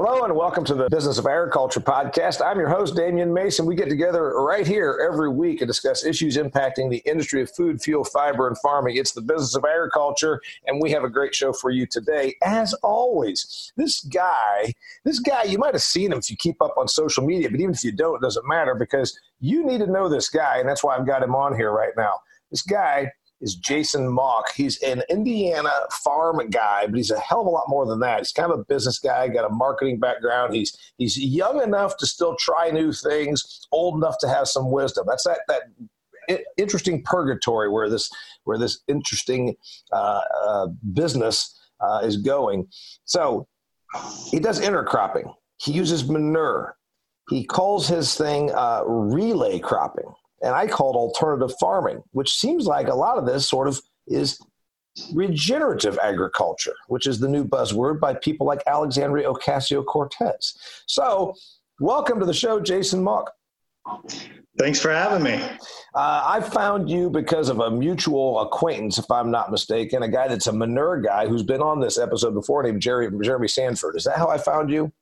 Hello and welcome to the Business of Agriculture podcast. I'm your host, Damian Mason. We get together right here every week and discuss issues impacting the industry of food, fuel, fiber, and farming. It's the Business of Agriculture, and we have a great show for you today. As always, this guy, this guy, you might have seen him if you keep up on social media, but even if you don't, it doesn't matter because you need to know this guy, and that's why I've got him on here right now. This guy is Jason Mauck. He's an Indiana farm guy, but he's a hell of a lot more than that. He's kind of a business guy, got a marketing background. He's he's young enough to still try new things, old enough to have some wisdom. That's that that interesting purgatory where this where this interesting uh, uh, business uh, is going. So he does intercropping. He uses manure. He calls his thing uh, relay cropping and I call it alternative farming, which seems like a lot of this sort of is regenerative agriculture, which is the new buzzword by people like Alexandria Ocasio Cortez. So, welcome to the show, Jason Mauck. Thanks for having me. Uh, I found you because of a mutual acquaintance, if I'm not mistaken, a guy that's a manure guy who's been on this episode before named Jerry, Jeremy Sanford. Is that how I found you?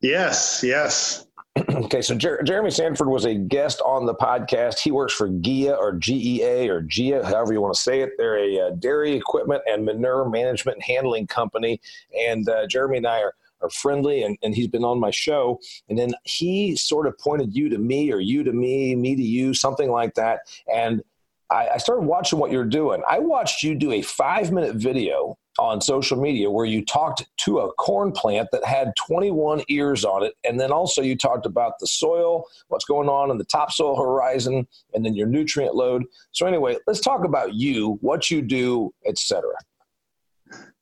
Yes, yes. okay, so Jer- Jeremy Sanford was a guest on the podcast. He works for GEA or GEA or GEA, however you want to say it. They're a uh, dairy equipment and manure management and handling company. And uh, Jeremy and I are, are friendly, and, and he's been on my show. And then he sort of pointed you to me, or you to me, me to you, something like that. And I started watching what you're doing. I watched you do a five minute video on social media where you talked to a corn plant that had 21 ears on it. And then also you talked about the soil what's going on in the topsoil horizon and then your nutrient load. So anyway let's talk about you what you do etc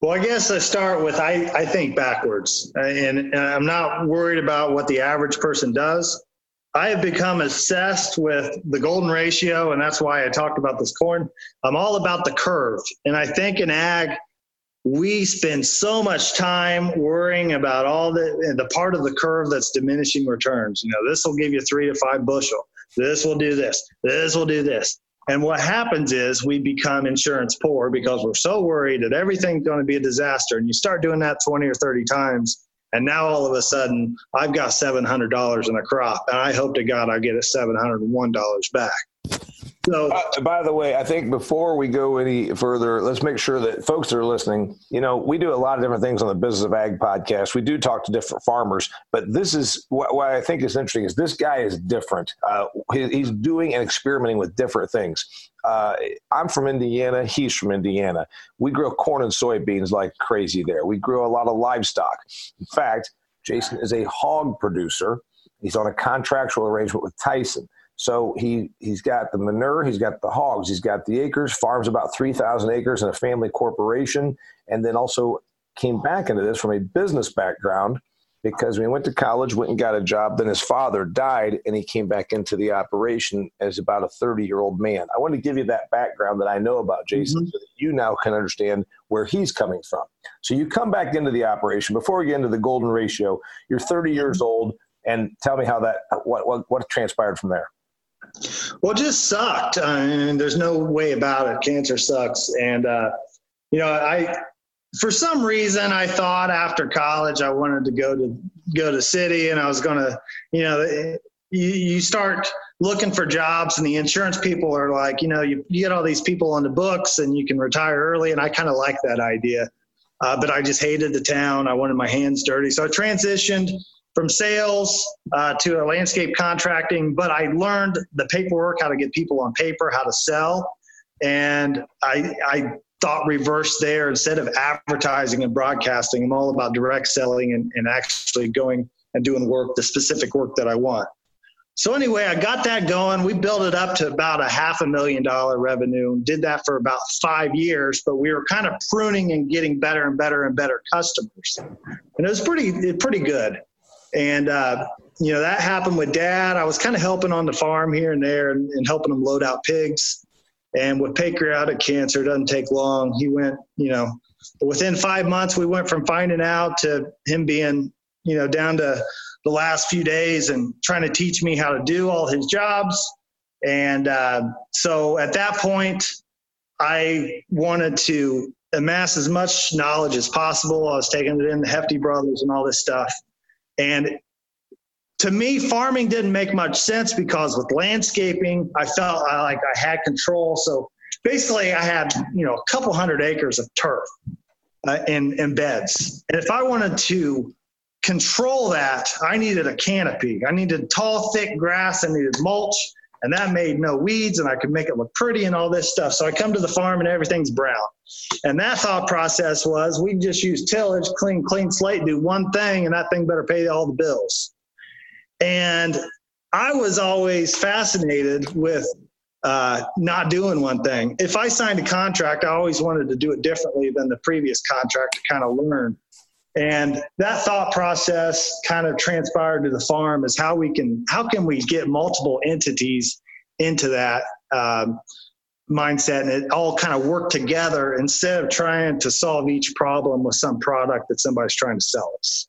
well i guess i start with i, I think backwards. And, and i'm not worried about what the average person does. I have become obsessed with the golden ratio, and that's why I talked about this corn. I'm all about the curve. And I think in ag, we spend so much time worrying about all the the part of the curve that's diminishing returns. You know, this will give you three to five bushel. This will do this. This will do this. And what happens is we become insurance poor because we're so worried that everything's going to be a disaster. And you start doing that 20 or 30 times. And now all of a sudden, I've got $700 in a crop. And I hope to God I get a $701 back. So, uh, by the way, I think before we go any further, let's make sure that folks that are listening, you know, we do a lot of different things on the Business of Ag podcast. We do talk to different farmers, but this is what, what I think is interesting is this guy is different. Uh, he, he's doing and experimenting with different things. Uh, I'm from Indiana. He's from Indiana. We grow corn and soybeans like crazy there. We grow a lot of livestock. In fact, Jason is a hog producer. He's on a contractual arrangement with Tyson. So he he's got the manure, he's got the hogs, he's got the acres, farms about three thousand acres in a family corporation, and then also came back into this from a business background because when he went to college, went and got a job. Then his father died, and he came back into the operation as about a 30 year old man. I want to give you that background that I know about Jason mm-hmm. so that you now can understand where he's coming from. So you come back into the operation. Before we get into the golden ratio, you're 30 years mm-hmm. old, and tell me how that, what, what, what transpired from there. Well, it just sucked. I mean, there's no way about it. Cancer sucks. And, uh, you know, I, for some reason, I thought after college I wanted to go to go to city, and I was going to, you know, you, you start looking for jobs, and the insurance people are like, you know, you, you get all these people on the books, and you can retire early, and I kind of like that idea, uh, but I just hated the town. I wanted my hands dirty, so I transitioned from sales uh, to a landscape contracting, but I learned the paperwork, how to get people on paper, how to sell. And I, I thought reverse there instead of advertising and broadcasting. I'm all about direct selling and, and actually going and doing work, the specific work that I want. So anyway, I got that going. We built it up to about a half a million dollar revenue. Did that for about five years, but we were kind of pruning and getting better and better and better customers, and it was pretty pretty good. And, uh, you know, that happened with dad. I was kind of helping on the farm here and there and, and helping him load out pigs. And with pancreatic cancer, it doesn't take long. He went, you know, within five months, we went from finding out to him being, you know, down to the last few days and trying to teach me how to do all his jobs. And uh, so at that point, I wanted to amass as much knowledge as possible. I was taking it in the Hefty Brothers and all this stuff. And to me, farming didn't make much sense because with landscaping, I felt like I had control. So basically, I had you know a couple hundred acres of turf uh, in in beds, and if I wanted to control that, I needed a canopy. I needed tall, thick grass. I needed mulch, and that made no weeds, and I could make it look pretty and all this stuff. So I come to the farm, and everything's brown. And that thought process was we just use tillage, clean, clean slate, do one thing, and that thing better pay all the bills. And I was always fascinated with uh, not doing one thing. If I signed a contract, I always wanted to do it differently than the previous contract to kind of learn. And that thought process kind of transpired to the farm is how we can how can we get multiple entities into that um, mindset and it all kind of work together instead of trying to solve each problem with some product that somebody's trying to sell us.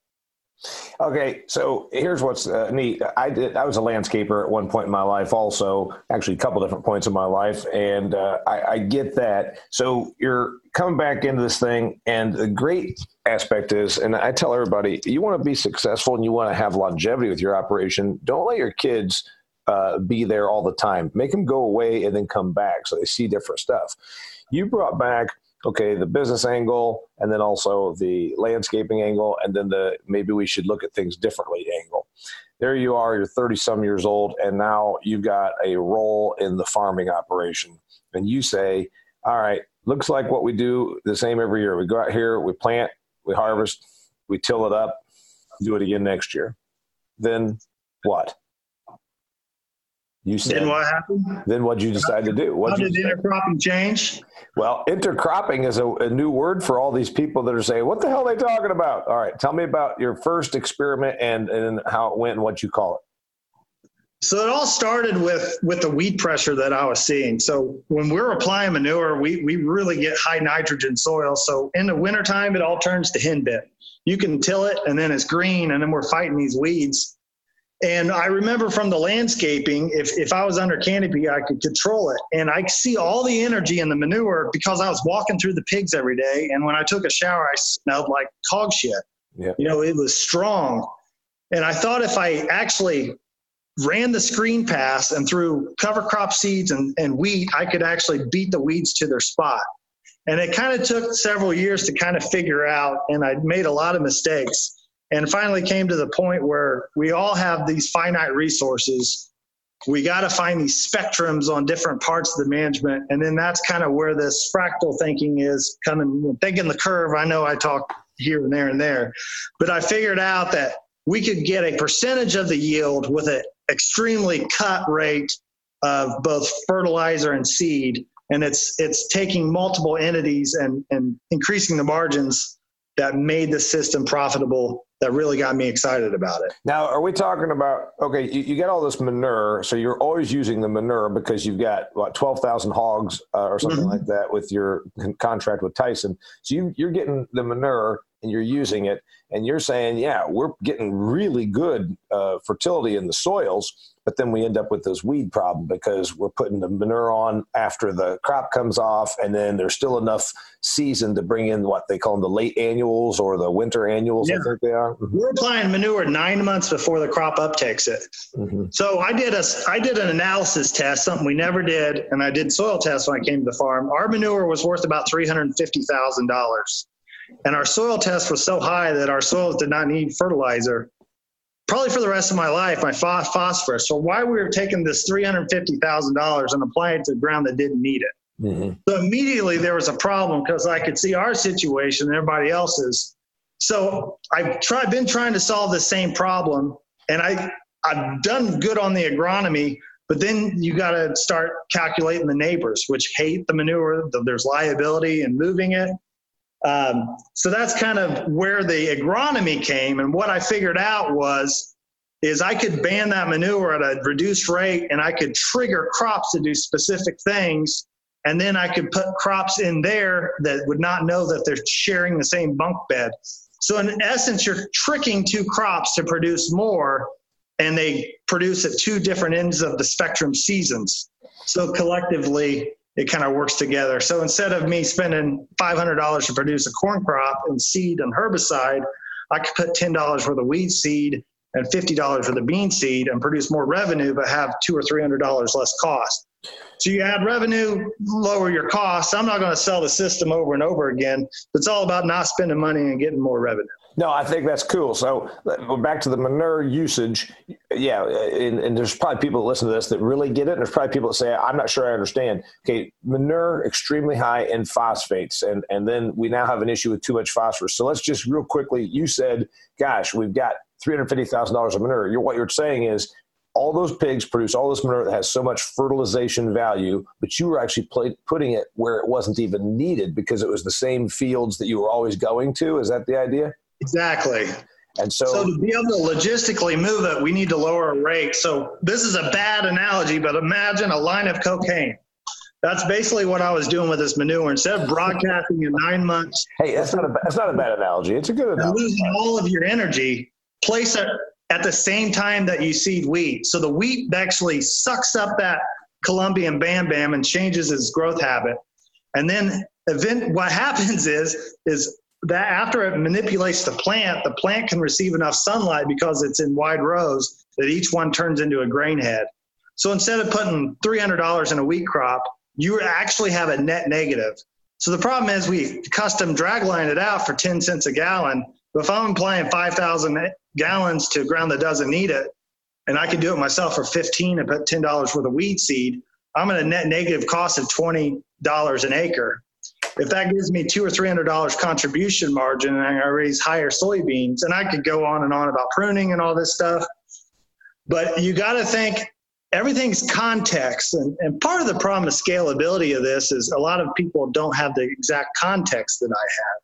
Okay, so here's what's uh, neat. I did. I was a landscaper at one point in my life, also actually a couple different points in my life, and uh, I, I, get that. So you're coming back into this thing, and the great aspect is, and I tell everybody, you want to be successful and you want to have longevity with your operation. Don't let your kids uh, be there all the time. Make them go away and then come back so they see different stuff. You brought back okay, the business angle, and then also the landscaping angle, and then the maybe we should look at things differently angle. There you are, you're 30 some years old, and now you've got a role in the farming operation. And you say, all right, looks like what we do the same every year. We go out here, we plant, we harvest, we till it up, do it again next year. Then what? You said. Then what happened? Then what you decide to do? What did intercropping change? Well, intercropping is a, a, new word for all these people that are saying, "What the hell are they talking about?" All right, tell me about your first experiment and and how it went and what you call it. So it all started with with the weed pressure that I was seeing. So when we're applying manure, we we really get high nitrogen soil. So in the wintertime, it all turns to henbit. You can till it, and then it's green, and then we're fighting these weeds and I remember from the landscaping, if, if I was under canopy, I could control it. And I see all the energy in the manure because I was walking through the pigs every day. And when I took a shower, I smelled like hog shit. Yeah. You know, it was strong. And I thought if I actually ran the screen pass and threw cover crop seeds and, and wheat, I could actually beat the weeds to their spot. And it kind of took several years to kind of figure out, and I made a lot of mistakes and finally came to the point where we all have these finite resources. We got to find these spectrums on different parts of the management and then that's kind of where this fractal thinking is coming thinking the curve. I know i talk here and there and there but i figured out that we could get a percentage of the yield with an extremely cut rate of both fertilizer and seed and it's it's taking multiple entities and and increasing the margins that made the system profitable that really got me excited about it. Now, are we talking about okay? You, you get all this manure, so you're always using the manure because you've got what twelve thousand hogs uh, or something mm-hmm. like that with your contract with Tyson. So you, you're getting the manure and you're using it, and you're saying, yeah, we're getting really good uh, fertility in the soils, but then we end up with this weed problem because we're putting the manure on after the crop comes off, and then there's still enough season to bring in what they call them the late annuals or the winter annuals. Yeah. I think they are. Mm-hmm. We're applying manure nine months before the crop uptakes it. Mm-hmm. So I did a I did an analysis test, something we never did, and I did soil tests when I came to the farm. Our manure was worth about three hundred fifty thousand dollars, and our soil test was so high that our soils did not need fertilizer probably for the rest of my life, my phosphorus. So why we were taking this $350,000 and applying it to the ground that didn't need it. Mm-hmm. So immediately there was a problem because I could see our situation and everybody else's. So I've tried, been trying to solve the same problem and I, I've done good on the agronomy, but then you got to start calculating the neighbors, which hate the manure. There's liability in moving it. Um, so that's kind of where the agronomy came. And what I figured out was, is I could ban that manure at a reduced rate and I could trigger crops to do specific things. And then I could put crops in there that would not know that they're sharing the same bunk bed. So in essence, you're tricking two crops to produce more and they produce at two different ends of the spectrum seasons. So collectively, it kind of works together. So instead of me spending $500 to produce a corn crop and seed and herbicide, I could put $10 worth of weed seed and $50 for the bean seed and produce more revenue, but have two or $300 less cost. So you add revenue, lower your costs. I'm not going to sell the system over and over again. It's all about not spending money and getting more revenue. No, I think that's cool. So uh, back to the manure usage. Yeah, and, and, there's probably people that listen to this that really get it. And there's probably people that say, I'm not sure I understand. Okay, manure extremely high in phosphates, and and then we now have an issue with too much phosphorus. So let's just real quickly. You said, gosh, we've got three hundred fifty thousand dollars of manure. You're, what you're saying is all those pigs produce all this manure that has so much fertilization value, but you were actually play, putting it where it wasn't even needed because it was the same fields that you were always going to. Is that the idea? Exactly. And so, so to be able to logistically move it, we need to lower a rate. So this is a bad analogy, but imagine a line of cocaine. That's basically what I was doing with this manure. Instead of broadcasting in nine months, hey, that's not a that's not a bad analogy. It's a good analogy. Losing all of your energy, place it at the same time that you seed wheat. So the wheat actually sucks up that Colombian Bam Bam and changes its growth habit. And then event, what happens is is that after it manipulates the plant, the plant can receive enough sunlight because it's in wide rows that each one turns into a grain head. So instead of putting $300 in a wheat crop, you actually have a net negative. So the problem is we custom dragline it out for 10 cents a gallon. But if I'm applying 5,000 gallons to ground that doesn't need it, and I can do it myself for 15 and put $10 worth of weed seed, I'm at a net negative cost of $20 an acre. If that gives me two or three hundred dollars contribution margin and I raise higher soybeans, and I could go on and on about pruning and all this stuff. But you got to think everything's context. And, and part of the problem of scalability of this is a lot of people don't have the exact context that I have.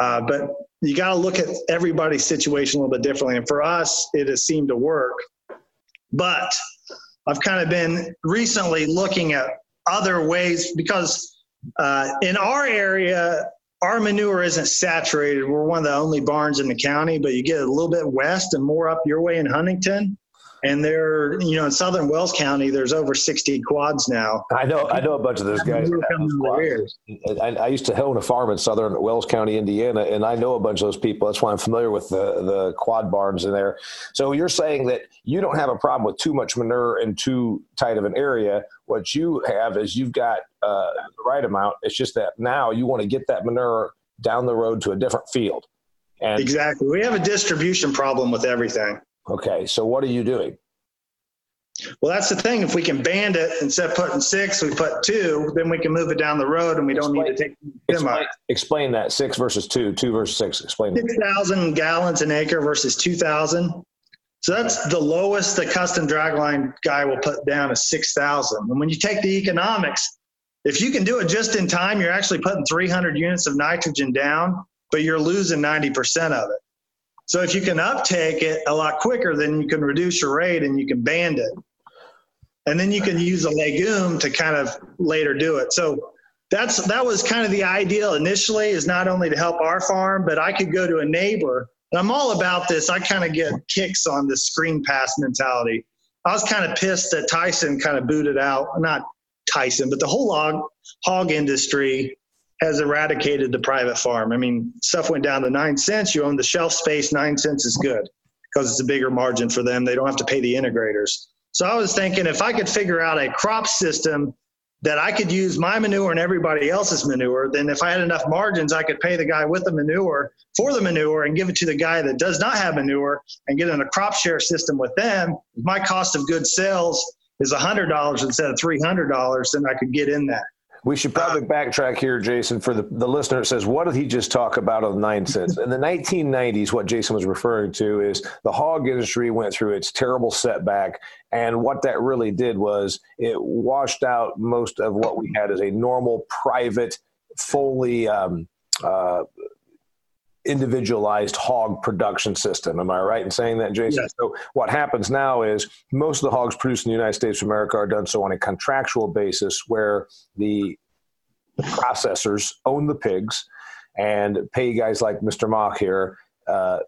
Uh, but you got to look at everybody's situation a little bit differently. And for us, it has seemed to work. But I've kind of been recently looking at other ways because uh, in our area, our manure isn't saturated. We're one of the only barns in the county, but you get a little bit west and more up your way in Huntington. And there, you know, in southern Wells County, there's over 60 quads now. I know, I know a bunch of those guys. I, I, used to own a farm in southern Wells County, Indiana, and I know a bunch of those people. That's why I'm familiar with the, the quad barns in there. So you're saying that you don't have a problem with too much manure in too tight of an area. What you have is you've got uh, the right amount. It's just that now you want to get that manure down the road to a different field. And exactly. We have a distribution problem with everything. Okay, so what are you doing? Well, that's the thing. If we can band it instead of putting six, we put two, then we can move it down the road and we don't need to take explain, explain, that six versus two, two versus six. Explain 6,000 gallons an acre versus 2,000. So that's the lowest the custom dragline guy will put down is 6,000. And when you take the economics, if you can do it just in time, you're actually putting 300 units of nitrogen down, but you're losing 90% of it. So if you can uptake it a lot quicker, then you can reduce your rate and you can band it. And then you can use a legume to kind of later do it. So that's that was kind of the ideal initially is not only to help our farm, but I could go to a neighbor. And I'm all about this. I kind of get kicks on the screen pass mentality. I was kind of pissed that Tyson kind of booted out, not Tyson, but the whole hog, hog industry has eradicated the private farm. I mean, stuff went down to nine cents. You own the shelf space, nine cents is good because it's a bigger margin for them. They don't have to pay the integrators. So I was thinking if I could figure out a crop system that I could use my manure and everybody else's manure, then if I had enough margins, I could pay the guy with the manure for the manure and give it to the guy that does not have manure and get in a crop share system with them. My cost of goods sales is $100 instead of $300, then I could get in that. We should probably backtrack here, Jason, for the, the listener that says, what did he just talk about on nine cents? In the 1990s, what Jason was referring to is the hog industry went through its terrible setback. And what that really did was it washed out most of what we had as a normal, private, fully um, uh, individualized hog production system. Am I right in saying that, Jason? Yes. So what happens now is most of the hogs produced in the United States of America are done so on a contractual basis where the processors own the pigs and pay guys like Mr. Mauck here uh,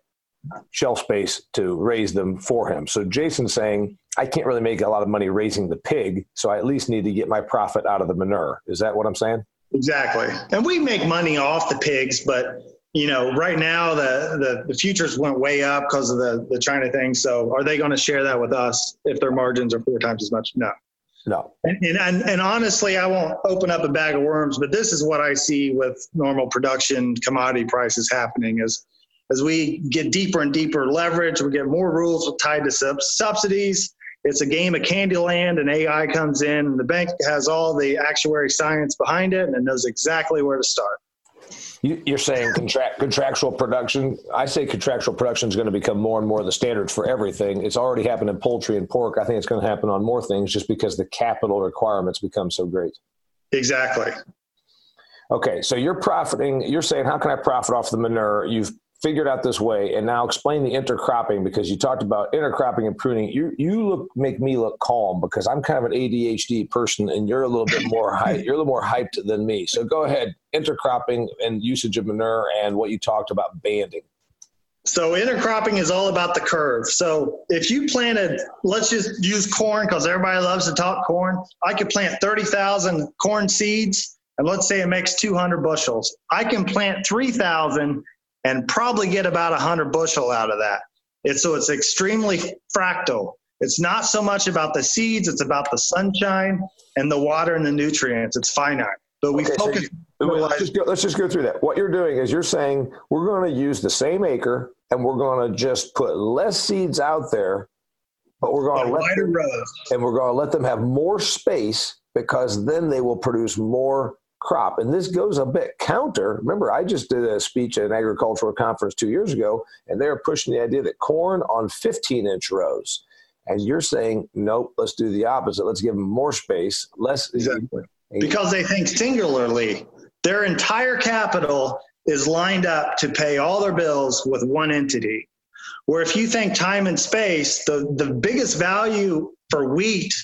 shelf space to raise them for him. So Jason's saying, I can't really make a lot of money raising the pig, so I at least need to get my profit out of the manure. Is that what I'm saying? Exactly. And we make money off the pigs, but you know, right now the, the, the futures went way up because of the, the China thing. So are they going to share that with us if their margins are four times as much? No. No. And, and, and honestly, I won't open up a bag of worms, but this is what I see with normal production commodity prices happening is as we get deeper and deeper leverage, we get more rules tied to sub- subsidies. It's a game of Candyland, and AI comes in, and the bank has all the actuary science behind it and it knows exactly where to start. You, are saying contract, contractual production. I say contractual production is going to become more and more the standard for everything. It's already happened in poultry and pork. I think it's going to happen on more things just because the capital requirements become so great. Exactly. Okay, so you're profiting. You're saying, how can I profit off the manure? You've figured out this way and now explain the intercropping because you talked about intercropping and pruning you you look make me look calm because i'm kind of an adhd person and you're a little bit more hype you're a little more hyped than me so go ahead intercropping and usage of manure and what you talked about banding so intercropping is all about the curve. So if you planted, let's just use corn because everybody loves to talk corn. I could plant 30,000 corn seeds and let's say it makes 200 bushels. I can plant 3,000 and probably get about 100 bushel out of that. It's, so it's extremely fractal. It's not so much about the seeds, it's about the sunshine and the water and the nutrients. It's finite. But we okay, focus. So you, let's, just go, let's just go through that. What you're doing is you're saying we're going to use the same acre and we're going to just put less seeds out there, but we're going to let them, and we're going to let them have more space because then they will produce more crop. And this goes a bit counter. Remember, I just did a speech at an agricultural conference two years ago, and they're pushing the idea that corn on 15 inch rows. And you're saying, nope, let's do the opposite. Let's give them more space, less. Exactly. Because they think singularly. Their entire capital is lined up to pay all their bills with one entity. Where if you think time and space, the, the biggest value for wheat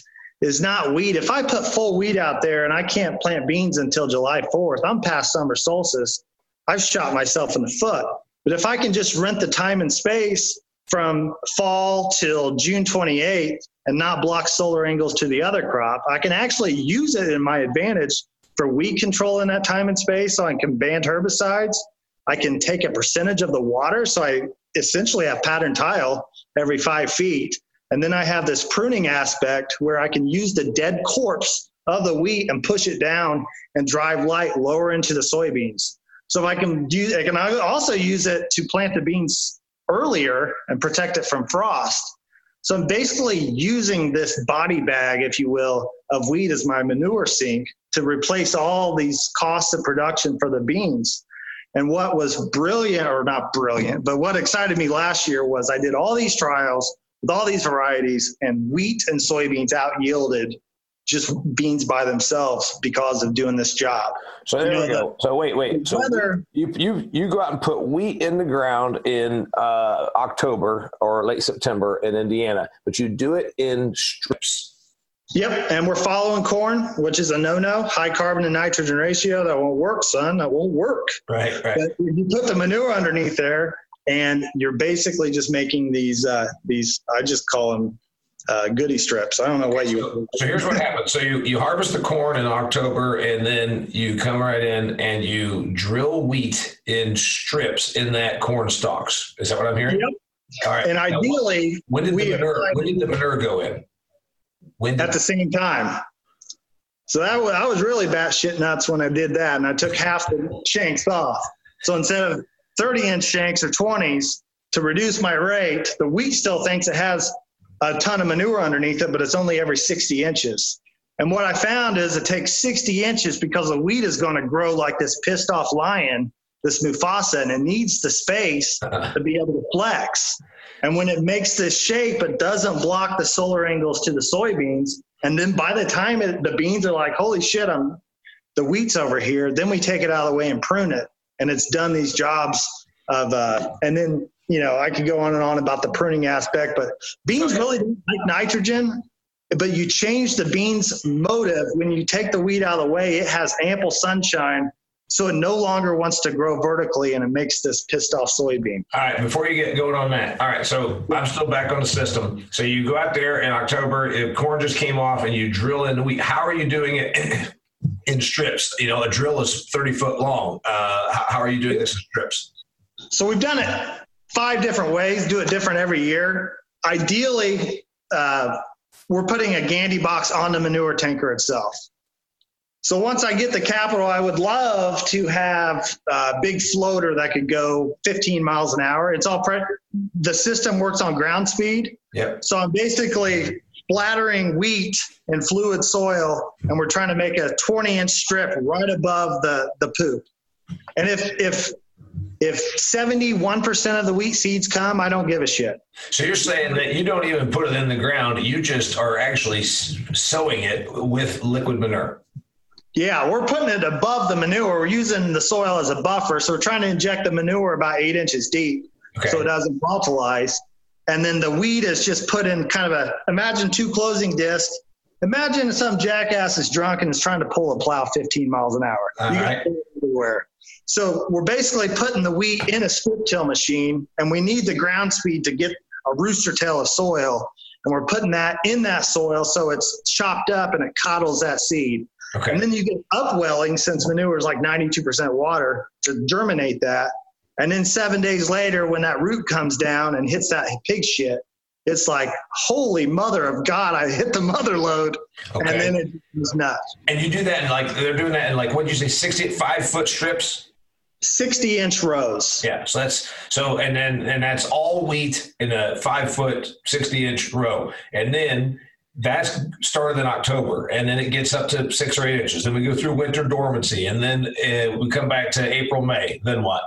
is not wheat. If I put full wheat out there and I can't plant beans until July 4th, I'm past summer solstice. I've shot myself in the foot. But if I can just rent the time and space from fall till June 28th and not block solar angles to the other crop, I can actually use it in my advantage for weed control in that time and space. So I can ban herbicides. I can take a percentage of the water. So I essentially have pattern tile every five feet. And then I have this pruning aspect where I can use the dead corpse of the wheat and push it down and drive light lower into the soybeans. So I can use, I can also use it to plant the beans earlier and protect it from frost. So I'm basically using this body bag, if you will, of wheat as my manure sink to replace all these costs of production for the beans. And what was brilliant, or not brilliant, but what excited me last year was I did all these trials with all these varieties, and wheat and soybeans out yielded just beans by themselves because of doing this job. So there you know, we go. The, so wait, wait. So weather, you you you go out and put wheat in the ground in uh, October or late September in Indiana, but you do it in strips. Yep, and we're following corn, which is a no-no. High carbon and nitrogen ratio that won't work, son. That won't work. Right, right. But you put the manure underneath there, and you're basically just making these uh, these I just call them uh, goody strips. I don't know what you. So, so here's what happens. So you you harvest the corn in October, and then you come right in and you drill wheat in strips in that corn stalks. Is that what I'm hearing? Yep. All right. And ideally, when did the manure, when did the manure go in? When at the same time. So that was, I was really batshit nuts when I did that, and I took half the shanks off. So instead of 30 inch shanks or 20s to reduce my rate. The wheat still thinks it has a ton of manure underneath it, but it's only every 60 inches. And what I found is it takes 60 inches because the wheat is going to grow like this pissed off lion, this Mufasa, and it needs the space to be able to flex. And when it makes this shape, it doesn't block the solar angles to the soybeans. And then by the time it, the beans are like, holy shit, I'm the wheat's over here, then we take it out of the way and prune it and it's done these jobs of uh, and then you know I could go on and on about the pruning aspect, but beans really don't like nitrogen. But you change the beans motive when you take the weed out of the way. It has ample sunshine, so it no longer wants to grow vertically, and it makes this pissed off soybean. All right, before you get going on that, all right. So I'm still back on the system. So you go out there in October, if corn just came off, and you drill in the wheat. How are you doing it? in strips. You know, a drill is 30 foot long. Uh, how, how, are you doing this in strips? So we've done it five different ways, do it different every year. Ideally, uh, we're putting a Gandy box on the manure tanker itself. So once I get the capital, I would love to have a big floater that could go 15 miles an hour. It's all pre- the system works on ground speed. Yep. So I'm basically splattering wheat and fluid soil, and we're trying to make a 20 inch strip right above the the poop. And if if if 71% of the wheat seeds come, I don't give a shit. So you're saying that you don't even put it in the ground; you just are actually sowing it with liquid manure. Yeah, we're putting it above the manure. We're using the soil as a buffer. So we're trying to inject the manure about eight inches deep okay. so it doesn't volatilize. And then the weed is just put in kind of a imagine two closing discs. Imagine some jackass is drunk and is trying to pull a plow 15 miles an hour. All right. everywhere. So we're basically putting the wheat in a strip till machine, and we need the ground speed to get a rooster tail of soil. And we're putting that in that soil so it's chopped up and it coddles that seed. Okay. And then you get upwelling since manure is like 92% water to germinate that. And then seven days later, when that root comes down and hits that pig shit, it's like, holy mother of God, I hit the mother load. Okay. And then it was nuts. And you do that in like, they're doing that in like, what did you say, 65 foot strips? 60 inch rows. Yeah. So that's, so, and then, and that's all wheat in a five foot, 60 inch row. And then that's started in October, and then it gets up to six or eight inches. Then we go through winter dormancy, and then uh, we come back to April, May. Then what?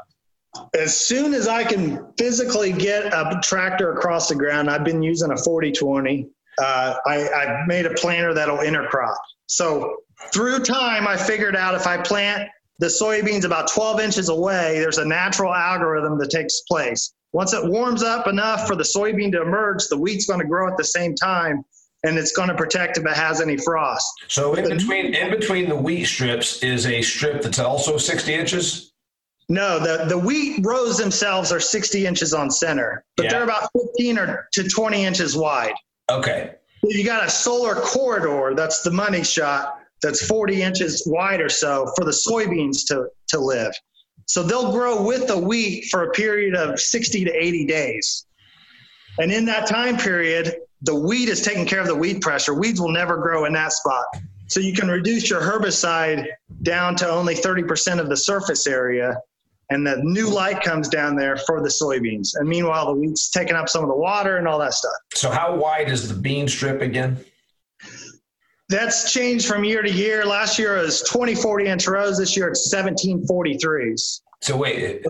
As soon as I can physically get a tractor across the ground, I've been using a 4020. Uh, I, I made a planter that'll intercrop. So through time, I figured out if I plant the soybeans about 12 inches away, there's a natural algorithm that takes place. Once it warms up enough for the soybean to emerge, the wheat's going to grow at the same time and it's going to protect if it has any frost. So in between in between the wheat strips is a strip that's also 60 inches. No, the the wheat rows themselves are 60 inches on center, but yeah. they're about 15 or to 20 inches wide. Okay. You got a solar corridor. That's the money shot. That's 40 inches wide or so for the soybeans to to live. So they'll grow with the wheat for a period of 60 to 80 days. And in that time period, the weed is taking care of the weed pressure. Weeds will never grow in that spot. So you can reduce your herbicide down to only 30% of the surface area and the new light comes down there for the soybeans. And meanwhile, the wheat's taking up some of the water and all that stuff. So how wide is the bean strip again? That's changed from year to year. Last year it was 20, 40 inch rows. This year it's 17, 43s. So wait,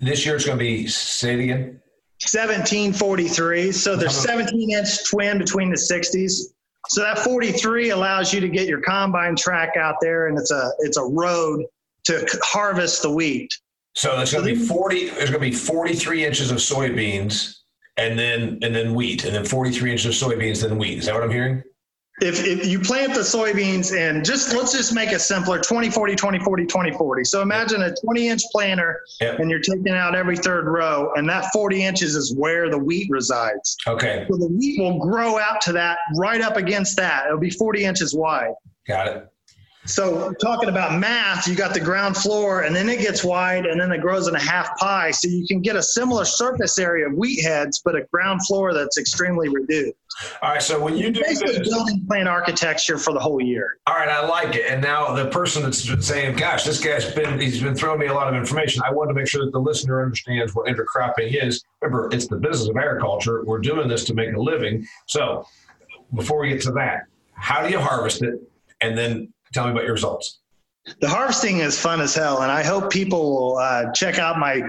this year it's going to be, say it again? 1743. So there's uh-huh. 17 inch twin between the 60s. So that 43 allows you to get your combine track out there, and it's a it's a road to harvest the wheat. So there's going to be 40. There's going to be 43 inches of soybeans, and then and then wheat, and then 43 inches of soybeans, then wheat. Is that what I'm hearing? if, if you plant the soybeans and just let's just make it simpler 20 40 20 40 20 40 so imagine a 20 inch planter yep. and you're taking out every third row and that 40 inches is where the wheat resides okay so the wheat will grow out to that right up against that it'll be 40 inches wide got it so talking about math, you got the ground floor and then it gets wide and then it grows in a half pie. So you can get a similar surface area of wheat heads, but a ground floor that's extremely reduced. All right. So when you do basically this, building plan architecture for the whole year. All right, I like it. And now the person that's saying, "Gosh, this guy's been he's been throwing me a lot of information." I want to make sure that the listener understands what intercropping is. Remember, it's the business of agriculture. We're doing this to make a living. So before we get to that, how do you harvest it? And then Tell me about your results. The harvesting is fun as hell, and I hope people will uh, check out my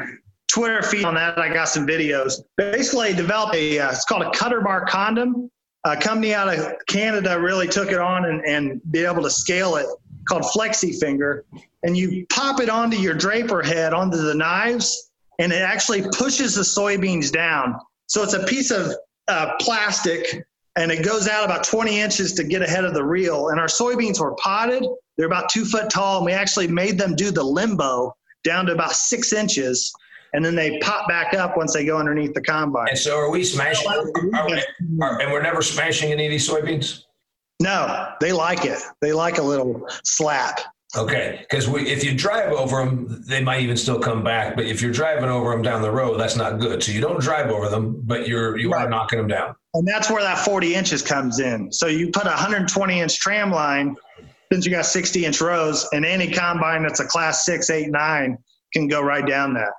Twitter feed on that. I got some videos. Basically, I developed a uh, it's called a cutter bar condom. A company out of Canada really took it on and, and be able to scale it called Flexxifinger. And you pop it onto your draper head onto the knives, and it actually pushes the soybeans down. So it's a piece of uh, plastic and it goes out about 20 inches to get ahead of the reel. And our soybeans were potted. They're about two foot tall, and we actually made them do the limbo down to about six inches, and then they pop back up once they go underneath the combine. And so, are we smashing? Are we, are, and we're never smashing any of these soybeans. No, they like it. They like a little slap. Okay, because if you drive over them, they might even still come back. But if you're driving over them down the road, that's not good. So you don't drive over them, but you're you right. are knocking them down. And that's where that 40 inches comes in. So you put a 120 inch tram line, since you got 60 inch rows, and any combine that's a class six, eight, nine can go right down that.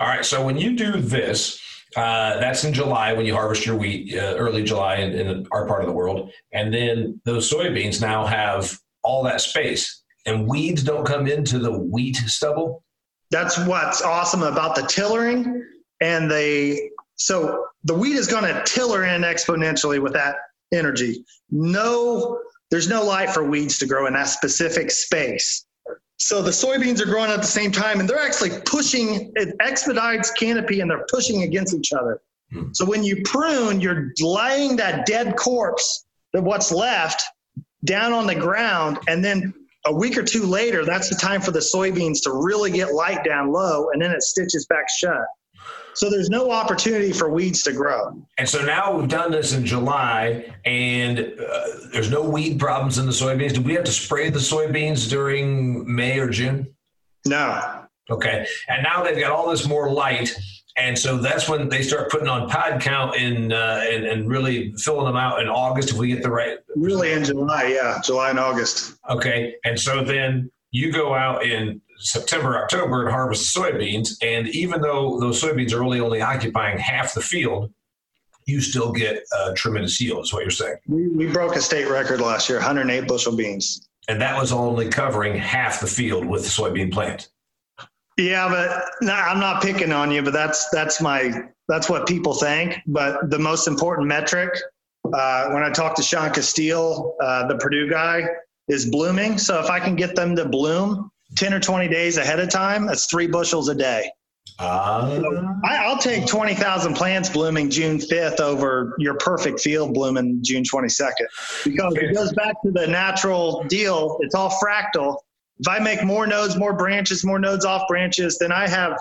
All right. So when you do this, uh, that's in July when you harvest your wheat, uh, early July in, in our part of the world, and then those soybeans now have all that space and weeds don't come into the wheat stubble? That's what's awesome about the tillering and the so the wheat is going to tiller in exponentially with that energy. No, there's no light for weeds to grow in that specific space. So the soybeans are growing at the same time and they're actually pushing, it expedites canopy and they're pushing against each other. Hmm. So when you prune, you're laying that dead corpse, that what's left, down on the ground and then a week or two later, that's the time for the soybeans to really get light down low, and then it stitches back shut. So there's no opportunity for weeds to grow. And so now we've done this in July, and uh, there's no weed problems in the soybeans. Do we have to spray the soybeans during May or June? No. Okay. And now they've got all this more light and so that's when they start putting on pod count in, uh, and, and really filling them out in August if we get the right. Really in July, yeah, July and August. Okay, and so then you go out in September, October and harvest soybeans, and even though those soybeans are really only occupying half the field, you still get a tremendous yield. Is what you're saying? We, we broke a state record last year, 108 bushel beans, and that was only covering half the field with the soybean plant. Yeah, but no, I'm not picking on you, but that's that's my that's what people think. But the most important metric uh, when I talk to Shaun Casteel, uh, the Purdue guy, is blooming. So if I can get them to bloom 10 or 20 days ahead of time, that's three bushels a day. Uh, so I, will take 20,000 plants blooming June 5th over your perfect field blooming June 22nd because it goes back to the natural deal. It's all fractal. If I make more nodes, more branches, more nodes off branches, then I have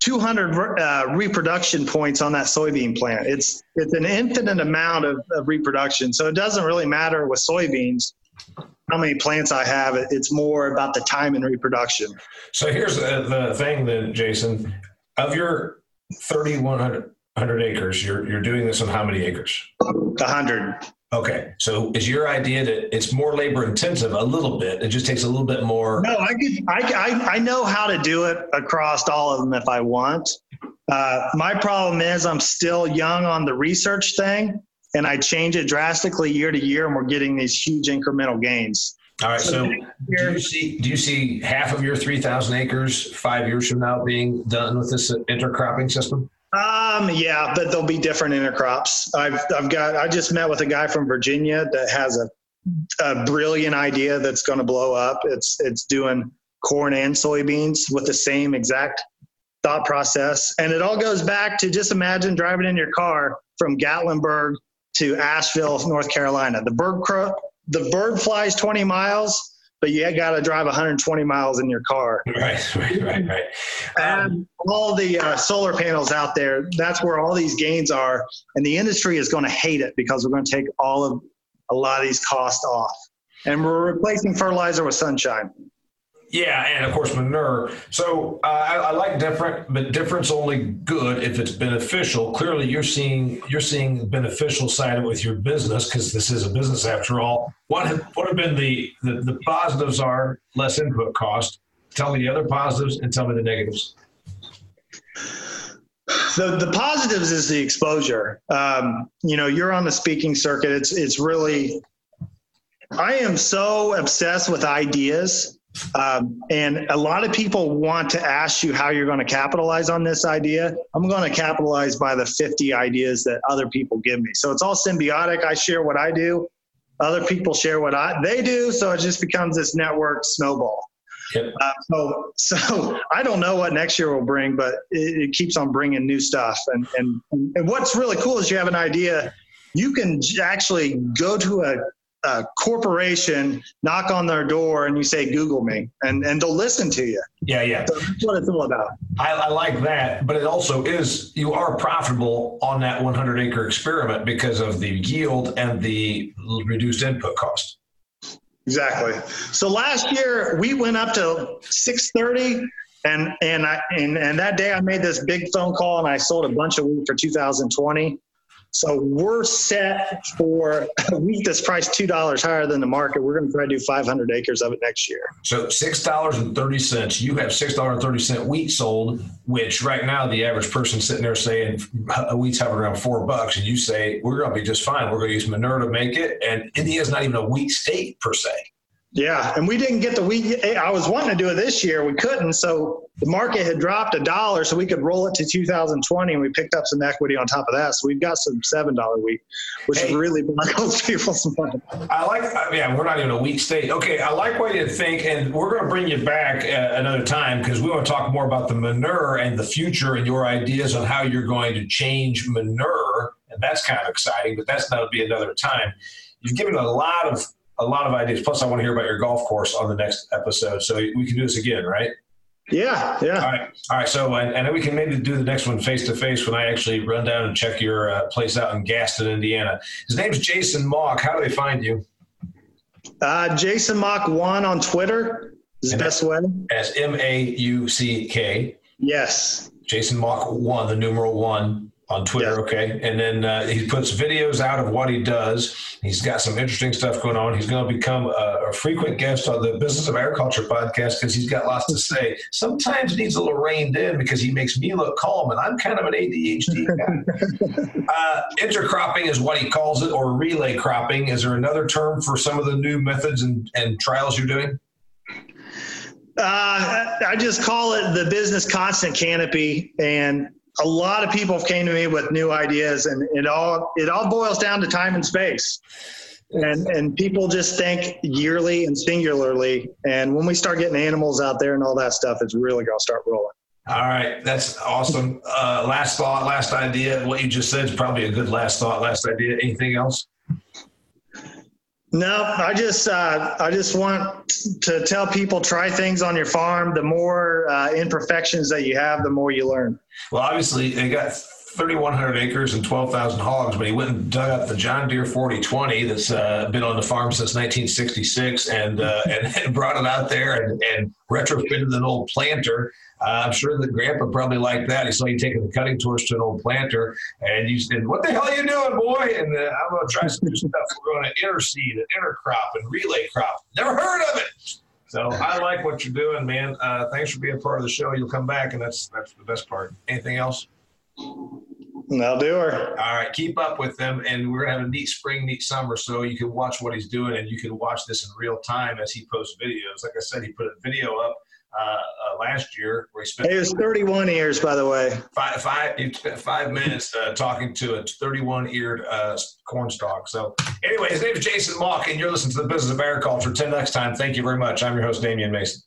200 uh, reproduction points on that soybean plant. It's it's an infinite amount of, of, reproduction. So it doesn't really matter with soybeans how many plants I have. It's more about the time and reproduction. So here's the, the thing, then, Jason. Of your 3,100 acres, you're you're doing this on how many acres? 100. Okay, so is your idea that it's more labor intensive a little bit? It just takes a little bit more. No, I could, I, I, I know how to do it across all of them if I want. Uh, my problem is I'm still young on the research thing, and I change it drastically year to year, and we're getting these huge incremental gains. All right. So, do you see do you see half of your three thousand acres five years from now being done with this intercropping system? Um, yeah, but they'll be different intercrops. I've I've got I just met with a guy from Virginia that has a a brilliant idea that's going to blow up. It's it's doing corn and soybeans with the same exact thought process, and it all goes back to just imagine driving in your car from Gatlinburg to Asheville, North Carolina. The bird crow, the bird flies 20 miles but you got to drive 120 miles in your car. Right, right, right, right. Um, all the uh, solar panels out there, that's where all these gains are. And the industry is going to hate it because we're going to take all of a lot of these costs off. And we're replacing fertilizer with sunshine. Yeah, and of course manure. So uh, I, I, like different, but different's only good if it's beneficial. Clearly, you're seeing you're seeing the beneficial side of it with your business because this is a business after all. What have, what have been the, the the positives are less input cost. Tell me the other positives and tell me the negatives. The, the positives is the exposure. Um, you know, you're on the speaking circuit. It's it's really. I am so obsessed with ideas um, and a lot of people want to ask you how you're going to capitalize on this idea. I'm going to capitalize by the 50 ideas that other people give me. So it's all symbiotic. I share what I do, other people share what I they do. So it just becomes this network snowball. Yep. Uh, so, so I don't know what next year will bring, but it, it keeps on bringing new stuff. And, and and what's really cool is you have an idea. You can actually go to a a corporation knock on their door and you say google me and and they'll listen to you yeah yeah so that's what it's all about I, I, like that but it also is you are profitable on that 100 acre experiment because of the yield and the reduced input cost Exactly. So last year we went up to 630 and and I and, and that day I made this big phone call and I sold a bunch of wheat for 2020. So we're set for wheat that's priced two dollars higher than the market. We're going to try to do 500 acres of it next year. So six dollars and thirty cents. You have six dollar and thirty cent wheat sold, which right now the average person sitting there saying a uh, wheat's hovering around four bucks, and you say we're going to be just fine. We're going to use manure to make it, and Indiana's not even a wheat state per se. Yeah, and we didn't get the wheat. I was wanting to do it this year. We couldn't, so the market had dropped a dollar, so we could roll it to 2020, and we picked up some equity on top of that. So we've got some seven dollar wheat, which hey, really boggles people's mind. I like. Yeah, we're not even a wheat state. Okay, I like what you think, and we're going to bring you back uh, another time because we want to talk more about the manure and the future and your ideas on how you're going to change manure, and that's kind of exciting. But that's that'll be another time. You've given a lot of a lot of ideas. Plus, I want to hear about your golf course on the next episode. So we can do this again, right? Yeah, yeah. All right, all right. So, and, and then we can maybe do the next one face to face when I actually run down and check your uh, place out in Gaston, Indiana. His name's Jason Mauck. How do they find you? Uh, Jason Mauck one on Twitter is the best way. As M A U C K. Yes. Jason Mauck one, the numeral one on Twitter. Yeah. Okay. And then uh, he puts videos out of what he does. He's got some interesting stuff going on. He's going to become a, a frequent guest on the Business of Agriculture podcast because he's got lots to say. Sometimes needs a little reined in because he makes me look calm, and I'm kind of an ADHD guy. uh, intercropping is what he calls it, or relay cropping. Is there another term for some of the new methods and, and trials you're doing? Uh, I just call it the business constant canopy, and a lot of people came to me with new ideas and it all it all boils down to time and space. And and people just think yearly and singularly. And when we start getting animals out there and all that stuff it's really going to start rolling. All right. That's awesome. Uh, last thought last idea. What you just said is probably a good last thought last idea. Anything else no, I just uh, I just want to tell people try things on your farm. The more uh, imperfections that you have, the more you learn. Well, obviously they got 3,100 acres and 12,000 hogs, but he went and dug up the John Deere 4020 that's uh, been on the farm since 1966 and, uh, and, and brought it out there and, and retrofitted an old planter I'm sure that Grandpa probably liked that. He saw you taking the cutting torch to an old planter, and you said, "What the hell are you doing, boy?" And uh, I'm going to try some new stuff. We're going to interseed and intercrop and relay crop. Never heard of it. So I like what you're doing, man. Uh, thanks for being part of the show. You'll come back, and that's that's the best part. Anything else? I'll do her. All right, keep up with them, and we're gonna have a neat spring, neat summer, so you can watch what he's doing, and you can watch this in real time as he posts videos. Like I said, he put a video up uh, uh, last year where he spent. It was 31 ears, by the way. Five, five, he spent five minutes uh, talking to a 31 eared uh, corn stalk. So, anyway, his name is Jason Mauck, and you're listening to the Business of Agriculture. Until next time, thank you very much. I'm your host, Damian Mason.